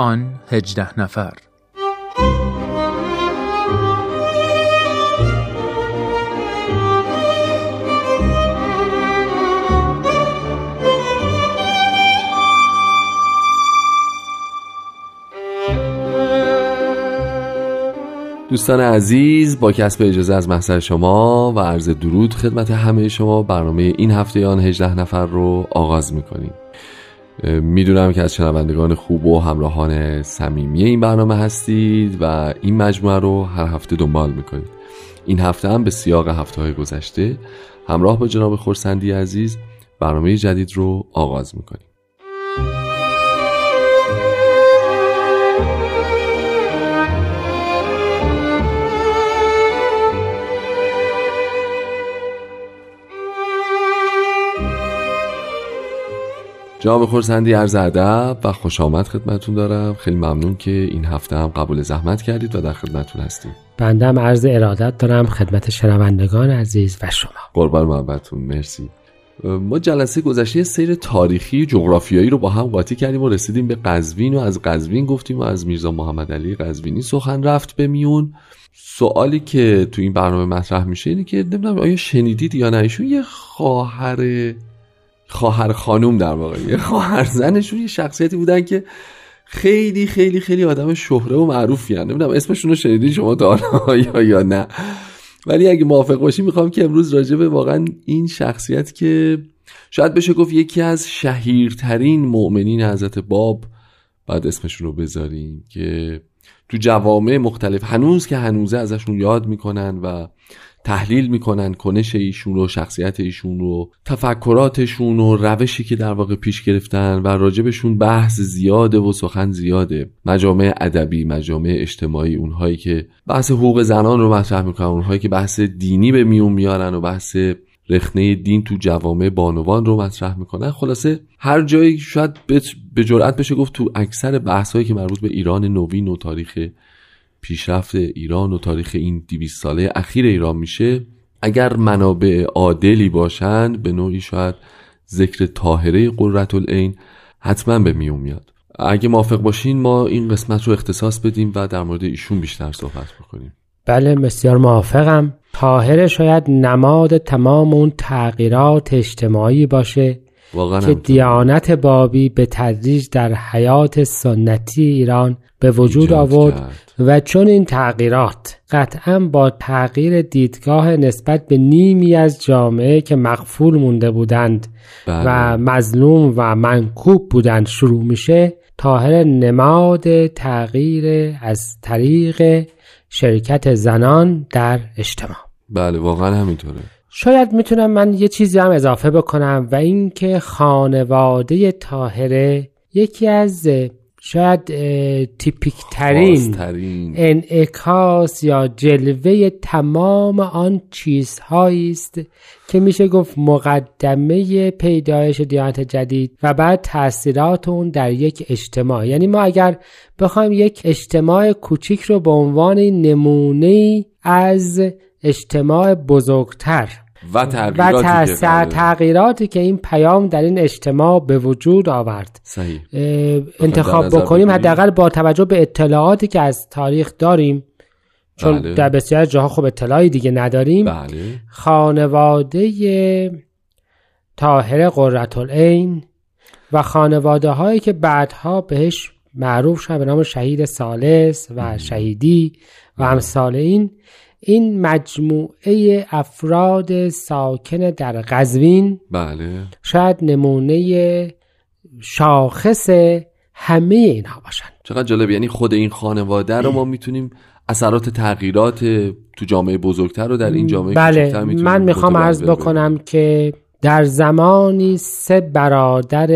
آن هجده نفر. دوستان عزیز با کسب اجازه از محضر شما و عرض درود خدمت همه شما برنامه این هفته آن 18 نفر رو آغاز می‌کنیم. می‌دونم که از شنوندگان خوب و همراهان صمیمی این برنامه هستید و این مجموعه رو هر هفته دنبال می‌کنید. این هفته هم به سیاق هفته های گذشته همراه با جناب خورسندی عزیز برنامه جدید رو آغاز می‌کنیم. جناب خورسندی عرض ادب و خوش آمد خدمتون دارم. خیلی ممنون که این هفته هم قبول زحمت کردید و در خدمتون هستیم. بنده عرض ارادت دارم خدمت شنوندگان عزیز و شما. قربان محبتون مرسی. ما جلسه گذشته سیر تاریخی جغرافیایی رو با هم قاطی کردیم و رسیدیم به قزوین و از قزوین گفتیم و از میرزا محمد علی قزوینی سخن رفت به میون. سوالی که تو این برنامه مطرح میشه اینه که نمی‌دونم آیا شنیدید یا نه؟ ایشون یه خواهر خواهر خانوم در واقع خواهر زنشون یه شخصیتی بودن که خیلی خیلی خیلی آدم شهره و معروفی هن. نمی‌دونم اسمشون رو شنیدین شما تا یا یا نه ولی اگه موافق باشی می‌خوام که امروز راجع به واقعا این شخصیت که شاید بشه گفت یکی از شهیرترین مؤمنین حضرت باب بعد اسمشون رو بذاریم که تو جوامع مختلف. هنوز که هنوزه ازشون یاد می‌کنن و تحلیل می‌کنن کنش ایشون رو شخصیت ایشون رو تفکراتشون و روشی که در واقع پیش گرفتن و راجبشون بحث زیاده و سخن زیاده. مجامع ادبی مجامع اجتماعی اونهایی که بحث حقوق زنان رو مطرح می‌کنن اونهایی که بحث دینی به میون میارن و بحث رخنه دین تو جوامع بانوان رو مطرح می‌کنن. خلاصه هر جایی شاید به جرأت بشه گفت تو اکثر بحث که مربوط به ایران نوین و تاریخ پیشرفت ایران و تاریخ این 200 ساله اخیر ایران میشه اگر منابع عادلی باشند به نوعی شاید ذکر طاهره قررت العین حتما به میون میاد. اگه موافق باشین ما این قسمت رو اختصاص بدیم و در مورد ایشون بیشتر صحبت بکنیم. بله بسیار موافقم. طاهره شاید نماد تمام اون تغییرات اجتماعی باشه که دیانت بابی به تدریج در حیات سنتی ایران به وجود آورد و چون این تغییرات قطعا با تغییر دیدگاه نسبت به نیمی از جامعه که مغفول مونده بودند بله. و مظلوم و منکوب بودند شروع میشه تاهر نماد تغییر از طریق شرکت زنان در اجتماع. بله واقعا همینطوره. شاید می‌تونم من یه چیزی هم اضافه بکنم و اینکه خانواده تاهره یکی از شاید تیپیک ترین انعکاس یا جلوه تمام آن چیزهایی است که میشه گفت مقدمه پیدایش دیانت جدید و بعد تاثیرات اون در یک اجتماع. یعنی ما اگر بخوایم یک اجتماع کوچیک رو به عنوان نمونه از اجتماع بزرگتر و تغییراتی, و تغییراتی که این پیام در این اجتماع به وجود آورد صحیح. انتخاب بکنیم حداقل با توجه به اطلاعاتی که از تاریخ داریم چون بله. در بسیار جاها خب اطلاعی دیگه نداریم بله. خانواده طاهر قرتالعین و خانواده هایی که بعدها بهش معروف شدن به نام شهید سالس و شهیدی و بله. امثال این این مجموعه افراد ساکن در قزوین بله. شاید نمونه شاخص همه اینها باشند. چقدر جالب یعنی خود این خانواده رو ما می‌تونیم اثرات تغییرات تو جامعه بزرگتر رو در این جامعه بله. من می‌خوام عرض بکنم که در زمانی سه برادر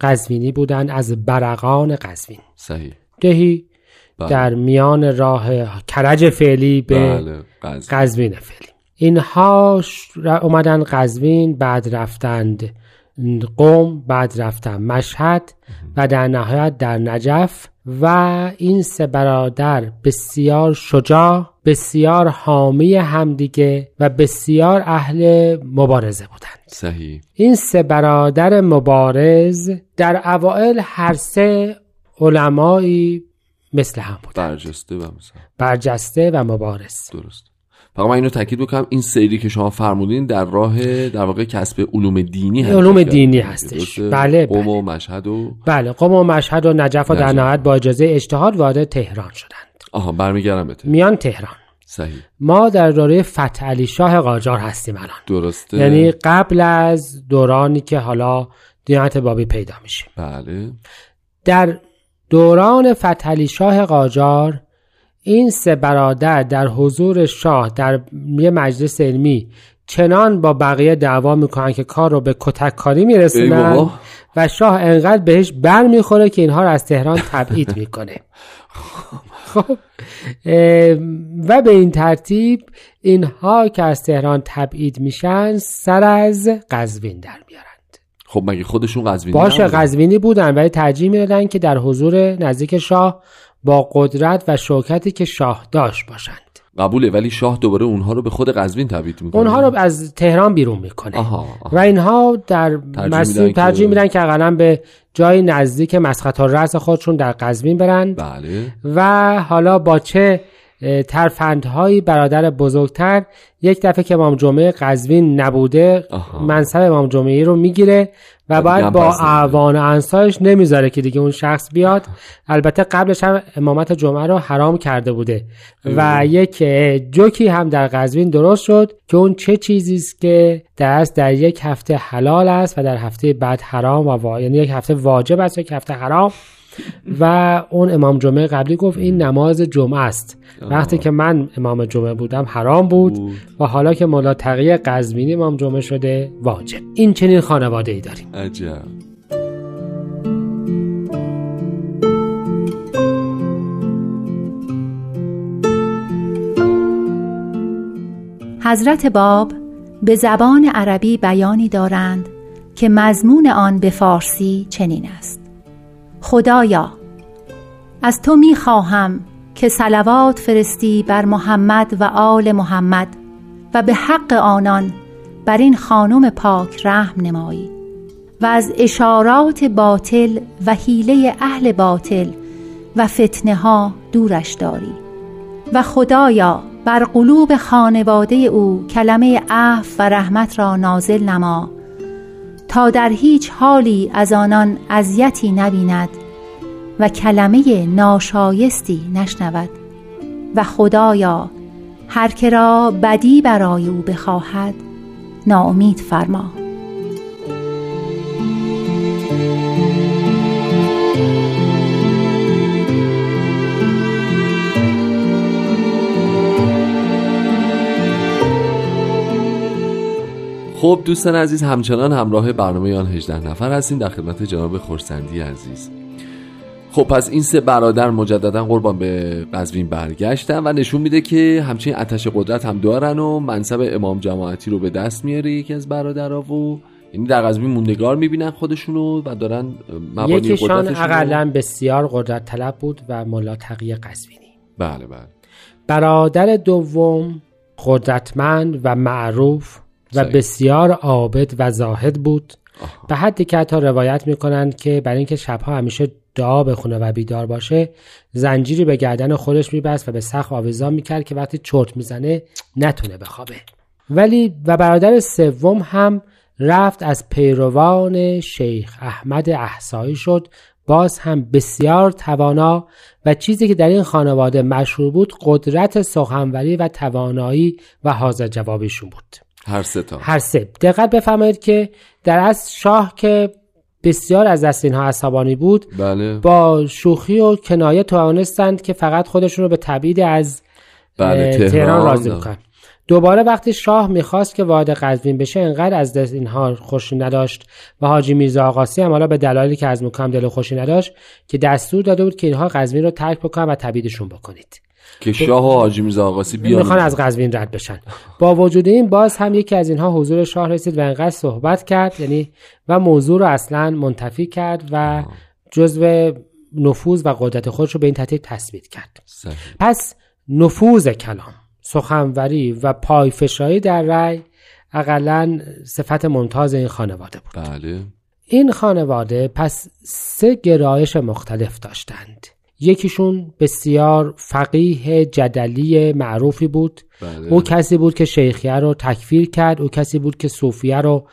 قزوینی بودن از برقان قزوین. صحیح. دهی بله. در میان راه کرج فعلی به بله. قزوین فعلی اینها اومدن قزوین بعد رفتند قوم بعد رفتن مشهد و در نهایت در نجف و این سه برادر بسیار شجاع بسیار حامی همدیگه و بسیار اهل مبارزه بودند صحیح این سه برادر مبارز در اوائل هر سه علمایی مثل هم بودن. برجسته و مثلا. برجسته و مبارز. درست. فقط من اینو تاکید بکنم این سیری که شما فرمودین در راه در واقع کسب علوم دینی هست علوم دینی هستش. بله قم و مشهد و بله قم و مشهد و نجف و در نهایت با اجازه اجتهاد وارد تهران شدند. آها برمیگردم به میان تهران. صحیح. ما در دوره فتح علی شاه قاجار هستیم الان. درسته. یعنی قبل از دورانی که حالا دیانت بابی پیدا میشه. بله. در دوران فتح علی شاه قاجار این سه برادر در حضور شاه در یه مجلس علمی چنان با بقیه دعوا می‌کنن که کار رو به کتک کاری میرسونن و شاه انقدر بهش بر می‌خوره که اینها رو از تهران تبعید می‌کنه. خب و به این ترتیب اینها که از تهران تبعید میشن سر از قزوین در میارند خب مگه خودشون قزوینی باشه قزوینی بودن ولی ترجیح می‌دادن که در حضور نزدیک شاه با قدرت و شوکتی که شاه داشت باشند. قبوله ولی شاه دوباره اونها رو به خود قزوین تبعید می‌کنه. اونها رو از تهران بیرون می‌کنه. آها، و اینها در مسیر ترجیح میدن که اقلا به جای نزدیک مسقط رأس خودشون در قزوین برند بله. و حالا با چه ترفندهایی برادر بزرگتر یک دفعه که امام جمعه قزوین نبوده منصب امام جمعه رو می‌گیره و بعد با اعوان انصارش نمی‌ذاره که دیگه اون شخص بیاد. البته قبلش هم امامت جمعه رو حرام کرده بوده و یک جوکی هم در قزوین درست شد که اون چه چیزی است که در در یک هفته حلال است و در هفته بعد حرام و یعنی یک هفته واجب است و یک هفته حرام. و اون امام جمعه قبلی گفت این نماز جمعه است. وقتی که من امام جمعه بودم حرام بود, و حالا که مولا تقیه قزمینی امام جمعه شده واجب. این چنین خانواده ای داریم. عجب. حضرت باب به زبان عربی بیانی دارند که مضمون آن به فارسی چنین است. خدایا از تو می خواهم که سلوات فرستی بر محمد و آل محمد و به حق آنان بر این خانم پاک رحم نمایی و از اشارات باطل و حیله اهل باطل و فتنه ها دورش داری. و خدایا بر قلوب خانواده او کلمه عفو و رحمت را نازل نما تا در هیچ حالی از آنان اذیتی نبیند و کلمه ناشایستی نشنود و خدایا هر که را بدی برای او بخواهد ناامید فرما. خب دوستان عزیز همچنان همراه برنامه آن 18 نفر هستیم در خدمت جناب خورسندی عزیز. خب پس این سه برادر مجددا قربان به قزوین برگشتن و نشون میده که همچنین آتش قدرت هم دارن و منصب امام جماعتی رو به دست میاره یکی از برادرها و یعنی در قزوین موندگار می‌بینن خودشونو و دارن مبانی یکیشان اقلا بسیار قدرت طلب بود و ملا تقی قزوینی. بله بله. برادر دوم قدرتمند و معروف و بسیار عابد و زاهد بود. به حدی که حتی روایت می‌کنند که برای اینکه شبها همیشه دعا بخونه و بیدار باشه زنجیری به گردن خودش میبست و به سخت آویزان می‌کرد که وقتی چرت می‌زنه نتونه بخوابه. ولی و برادر سوم هم رفت از پیروان شیخ احمد احسایی شد. باز هم بسیار توانا و چیزی که در این خانواده مشهور بود قدرت سخنوری و توانایی و حاضر جوابیشون بود. هر سه تا هر سه دقت بفرمایید که در از شاه که بسیار از دست اینها عصبانی بود بله. با شوخی و کنایه توانستند که فقط خودشون رو به تبعید از بله. تهران, تهران راضی بکنن دوباره وقتی شاه می‌خواست که وارد قزوین بشه انقدر از دست اینها خوشی نداشت و حاجی میرزا آقاسی هم حالا به دلایلی که از مکام دل خوشی نداشت که دستور داده بود که اینها قزوین رو ترک بکنن و تبعیدشون بکنید که شاه و حاجی میرزا آقاسی بیان. می‌خوان از قزوین رد بشن. با وجود این باز هم یکی از اینها حضور شاه رسید و انقدر صحبت کرد یعنی و موضوع رو اصلا منتفی کرد و جزو نفوذ و قدرت خودش رو به این ترتیب تثبیت کرد. پس نفوذ کلام سخنوری و پایفشایی در رأی اقلا صفت ممتاز این خانواده بود. بله. این خانواده پس سه گرایش مختلف داشتند. یکیشون بسیار فقیه جدلی معروفی بود بله. او کسی بود که شیخیه رو تکفیر کرد او کسی بود که صوفیه رو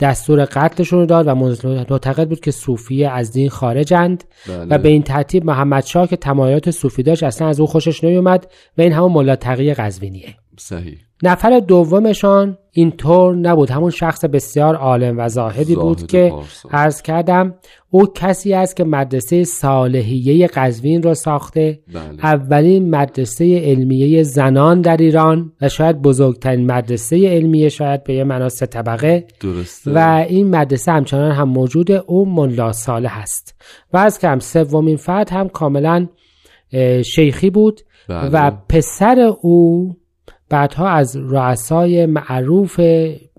دستور قتلشون رو داد و معتقد بود که صوفیه از دین خارجند بله. و به این ترتیب محمد شاه که تمایلات صوفی داشت اصلا از او خوشش نمیومد و این همون ملا تقی قزوینیه صحیح نفر دومشان اینطور نبود همون شخص بسیار عالم و زاهدی بود که عرض کردم او کسی است که مدرسه صالحیه قزوین را ساخته بله. اولین مدرسه علمیه زنان در ایران و شاید بزرگترین مدرسه علمیه شاید به یه معنا سه طبقه درسته. و این مدرسه همچنان هم موجود او ملا صالح است و از کم سومین فرد هم کاملا شیخی بود بله. و پسر او بعدها از رؤسای معروف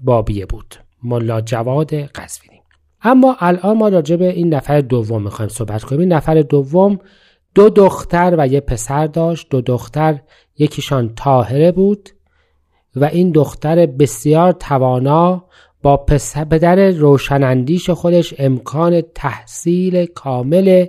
بابیه بود ملا جواد قزوینی. اما الان ما راجع به این نفر دوم می‌خوایم صحبت کنیم. این نفر دوم دو دختر و یه پسر داشت. دو دختر یکیشان تاهره بود و این دختر بسیار توانا با پدر روشنندیش خودش امکان تحصیل کامل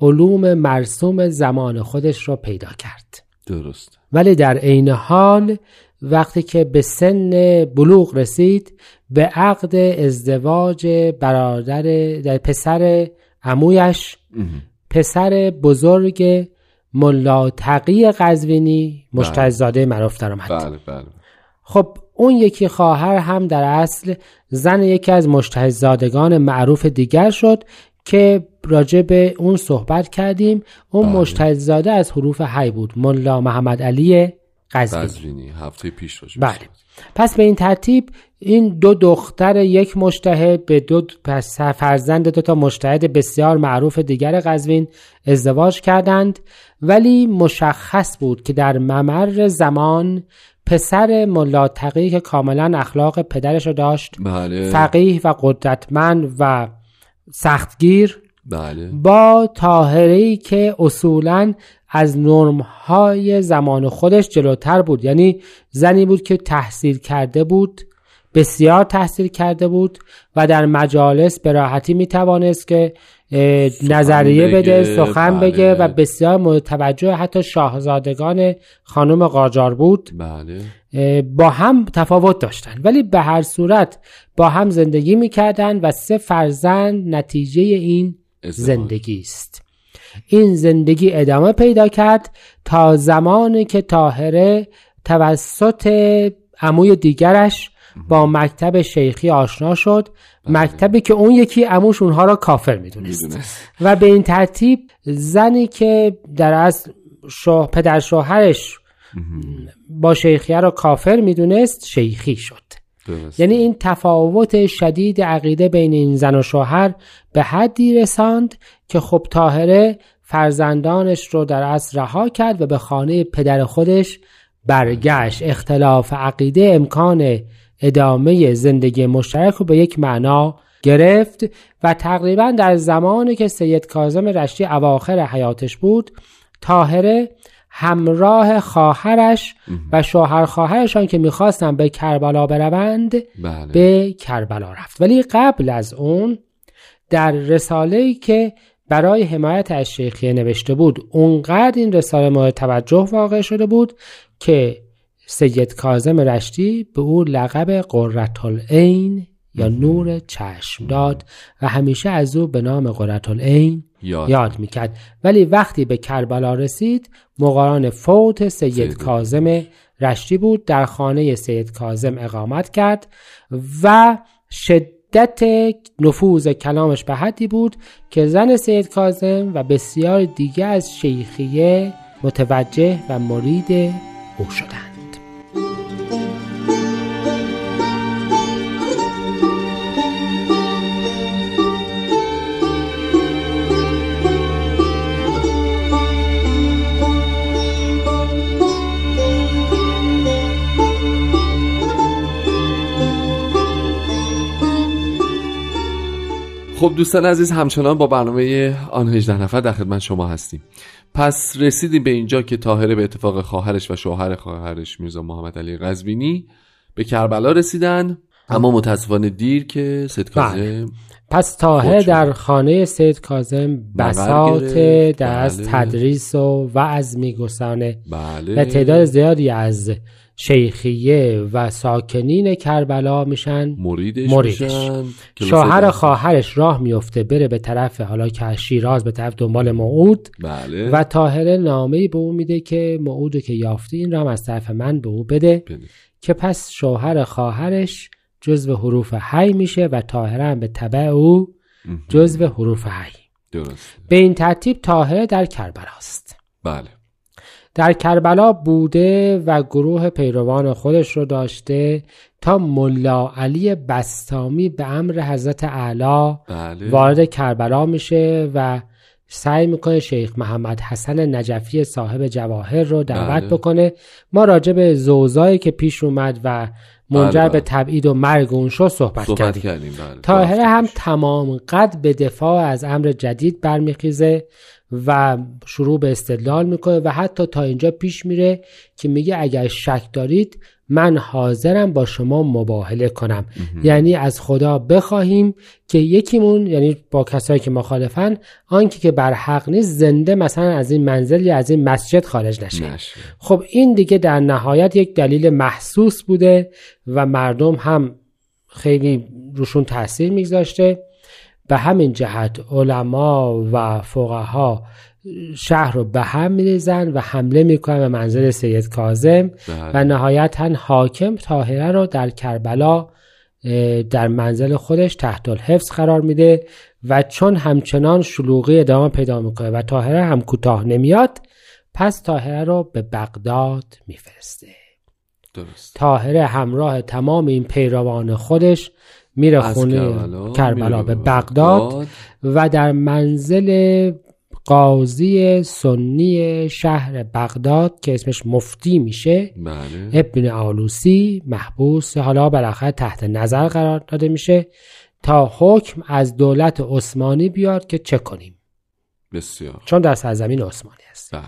علوم مرسوم زمان خودش را پیدا کرد. درست ولی در عین حال وقتی که به سن بلوغ رسید به عقد ازدواج برادر در پسر عمویش پسر بزرگ ملا تقی قزوینی مشتهزاده بله. معروف در آمد بله بله. خب اون یکی خواهر هم در اصل زن یکی از مشتهزادگان معروف دیگر شد که راجع به اون صحبت کردیم. اون بله. مشتهزاده از حروف حی بود. ملا محمد علی قزوینی. هفته پیش بله. پس به این ترتیب این دو دختر یک مشتهد به دو پس فرزند دو تا مشتهد بسیار معروف دیگر قزوین ازدواج کردند. ولی مشخص بود که در ممر زمان پسر ملا تقی که کاملا اخلاق پدرش رو داشت بله. فقیه و قدرتمند و سختگیر بله. با تاهره که اصولا از نرم های زمان خودش جلوتر بود یعنی زنی بود که تحصیل کرده بود بسیار تحصیل کرده بود و در مجالس به راحتی می توانست که نظریه بده سخن بله. بگه و بسیار متوجه حتی شاهزادگان خانم قاجار بود بله. با هم تفاوت داشتند ولی به هر صورت با هم زندگی می‌کردند و سه فرزند نتیجه این زندگی است این زندگی ادامه پیدا کرد تا زمانی که تاهره توسط عموی دیگرش با مکتب شیخی آشنا شد بله. مکتبی که اون یکی عموش اونها را کافر می‌دونست. و به این ترتیب زنی که در از شو پدر شوهرش با شیخیه را کافر می‌دونست شیخی شد. یعنی این تفاوت شدید عقیده بین این زن و شوهر به حدی رساند که خب طاهره فرزندانش رو در اصل رها کرد و به خانه پدر خودش برگشت. اختلاف عقیده امکان ادامه زندگی مشترک رو به یک معنا گرفت و تقریبا در زمانی که سید کازم رشتی اواخر حیاتش بود طاهره همراه خواهرش و شوهر خواهرشان که می‌خواستن به کربلا بروند بله. به کربلا رفت. ولی قبل از اون در رساله که برای حمایت از شیخیه نوشته بود اونقدر این رساله مورد توجه واقع شده بود که سید کازم رشتی به او لقب قررت العین یا نور چشم داد و همیشه از او به نام قررت العین یاد, یاد می‌کرد. ولی وقتی به کربلا رسید مقاران فوت سید, سید. کازم رشتی بود در خانه سید کازم اقامت کرد و شدت نفوذ کلامش به حدی بود که زن سید کازم و بسیار دیگه از شیخیه متوجه و مرید او شدند. خب دوستان عزیز همچنان با برنامه آن 18 نفر در خدمت شما هستیم پس رسیدیم به اینجا که طاهره به اتفاق خواهرش و شوهر خواهرش میرزا محمد علی قزوینی به کربلا رسیدن اما متاسفانه دیر که سید بله. کاظم پس تاهر در خانه سید کاظم بساط گرفت. از بله. تدریس و وعظ میگسانه بله و تعداد زیادی از شیخیه و ساکنین کربلا میشن. مریدش, مریدش. میشن. شوهر. خواهرش راه میفته بره به طرف حالا که از شیراز به طرف دنبال موعود. بله. و طاهره نامه به او میده که موعودو که یافتی این را از طرف من به او بده. بله. که پس شوهر خواهرش جزو حروف حی میشه و طاهره هم به تبع او. جزو حروف حی. درست به این ترتیب طاهره در کربلاست بله. در کربلا بوده و گروه پیروان خودش رو داشته تا ملا علی بستامی به امر حضرت اعلی بله وارد کربلا میشه و سعی می‌کنه شیخ محمد حسن نجفی صاحب جواهر رو دعوت بله. بکنه ما راجع به زوزایی که پیش اومد و منجر بله، به بله. تبعید و مرگ اون شد صحبت, صحبت کردیم کردیم بله طاهره درست. هم تمام قد به دفاع از امر جدید برمیخیزه و شروع به استدلال می‌کنه و حتی تا اینجا پیش میره که میگه اگر شک دارید من حاضرم با شما مباهله کنم. یعنی از خدا بخواهیم که یکیمون یعنی با کسایی که مخالفن آنکه که بر حق نیست زنده مثلا از این منزل یا از این مسجد خارج نشه. خب این دیگه در نهایت یک دلیل محسوس بوده و مردم هم خیلی روشون تاثیر میگذاشته. به همین جهت علما و فقها شهر رو به هم میریزن و حمله می‌کنن به منزل سید کاظم. و بله. نهایتا حاکم طاهره رو در کربلا در منزل خودش تحت الحفظ قرار میده و چون همچنان شلوغی ادامه پیدا می‌کنه و طاهره هم کوتاه نمیاد پس طاهره رو به بغداد میفرسته. درست. طاهره همراه تمام این پیروان خودش میره خونه کربلا, کربلا, به بغداد. و در منزل قاضی سنی شهر بغداد که اسمش مفتی میشه بله. ابن آلوسی محبوس. حالا بالاخره تحت نظر قرار داده میشه تا حکم از دولت عثمانی بیاد که چه کنیم. بسیار. چون در سرزمین عثمانی است. بله.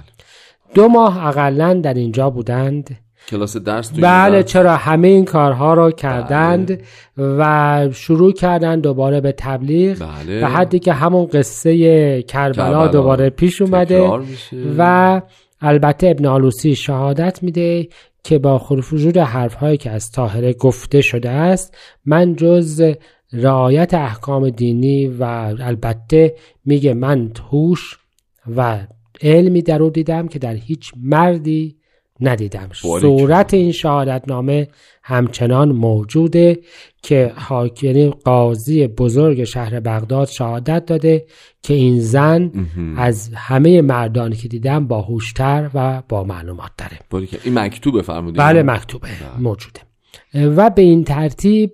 دو ماه اقلا در اینجا بودند. کلاس درس توی بله؟ چرا همه این کارها رو کردند و شروع کردند دوباره به تبلیغ بله به حدی که همون قصه کربلا, کربلا دوباره پیش اومده. و البته ابن آلوسی شهادت میده که با خروف وجود حرفهایی که از طاهره گفته شده است من جز رعایت احکام دینی و البته میگه من هوش و علمی در او دیدم که در هیچ مردی ندیدم. صورت این شهادتنامه همچنان موجوده که حاک- یعنی قاضی بزرگ شهر بغداد شهادت داده که این زن. از همه مردانی که دیدم باهوشتر و با معلومات داره. این مکتوب فرمودید بله مکتوبه. موجوده. و به این ترتیب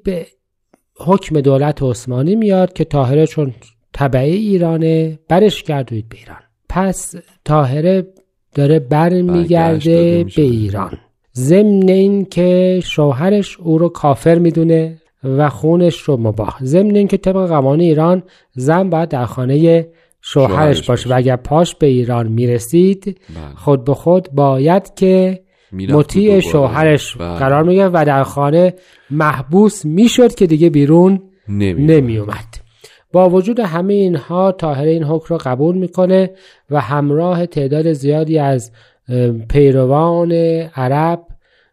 حکم دولت عثمانی میاد که طاهره چون تبعی ایرانه برش گردوید به ایران. پس طاهره داره برمیگرده. به ایران ضمن این که شوهرش او رو کافر می‌دونه و خونش رو مباه ضمن این که طبق قوانین ایران زن باید در خانه شوهرش شوهرش باشه. و اگر پاش به ایران می‌رسید بله. خود به خود باید که مطیع. شوهرش بله. قرار می‌گرفت و در خانه محبوس می‌شد که دیگه بیرون نمی نمی با وجود همه اینها طاهره این حکم را قبول می‌کنه و همراه تعداد زیادی از پیروان عرب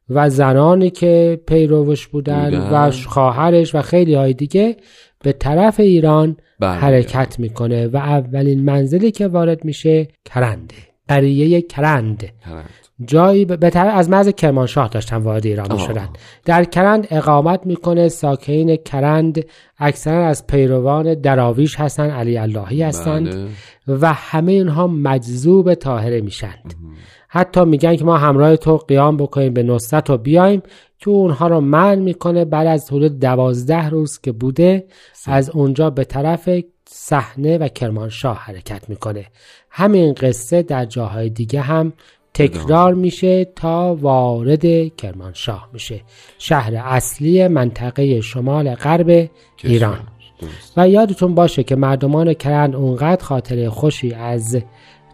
و زنانی که پیروش بودن بودن. و خواهرش و خیلی های دیگه به طرف ایران برمیگرده. حرکت می‌کنه و اولین منزلی که وارد میشه کرنده قریه کرند کرند. جایی به طرف از مرز کرمانشاه داشتن وارد ایران آه. شدن در کرند اقامت می‌کنه ساکنین کرند اکثرا از پیروان دراویش هستن علی اللهی هستند بله. و همه اینها مجذوب طاهره میشند حتی میگن که ما همراه تو قیام بکنیم به نصرت و بیایم. که اونها رو من می‌کنه بعد از حدود دوازده روز که بوده از اونجا به طرف صحنه و کرمانشاه حرکت می‌کنه. همین قصه در جاهای دیگه هم تکرار میشه تا وارد کرمانشاه میشه شهر اصلی منطقه شمال غرب ایران. و یادتون باشه که مردمان کرند اونقدر خاطره خوشی از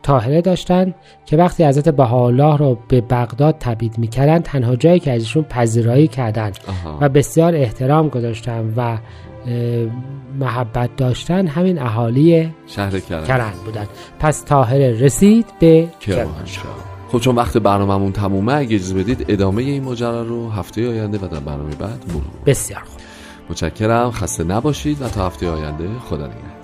تاهره داشتن که وقتی حضرت بهاءالله رو به بغداد تبعید می‌کردن تنها جایی که ازشون پذیرایی کردن و بسیار احترام گذاشتن و محبت داشتن همین اهالی شهر کرن, کرن بودن. پس تاهره رسید به کرمانشاه. خب چون وقت برنامهمون تمومه اگه اجازه بدید ادامه این ماجرا رو هفته آینده و در برنامه بعد مرور بسیار خوب. متشکرم. خسته نباشید و تا هفته آینده خدا نگهدار.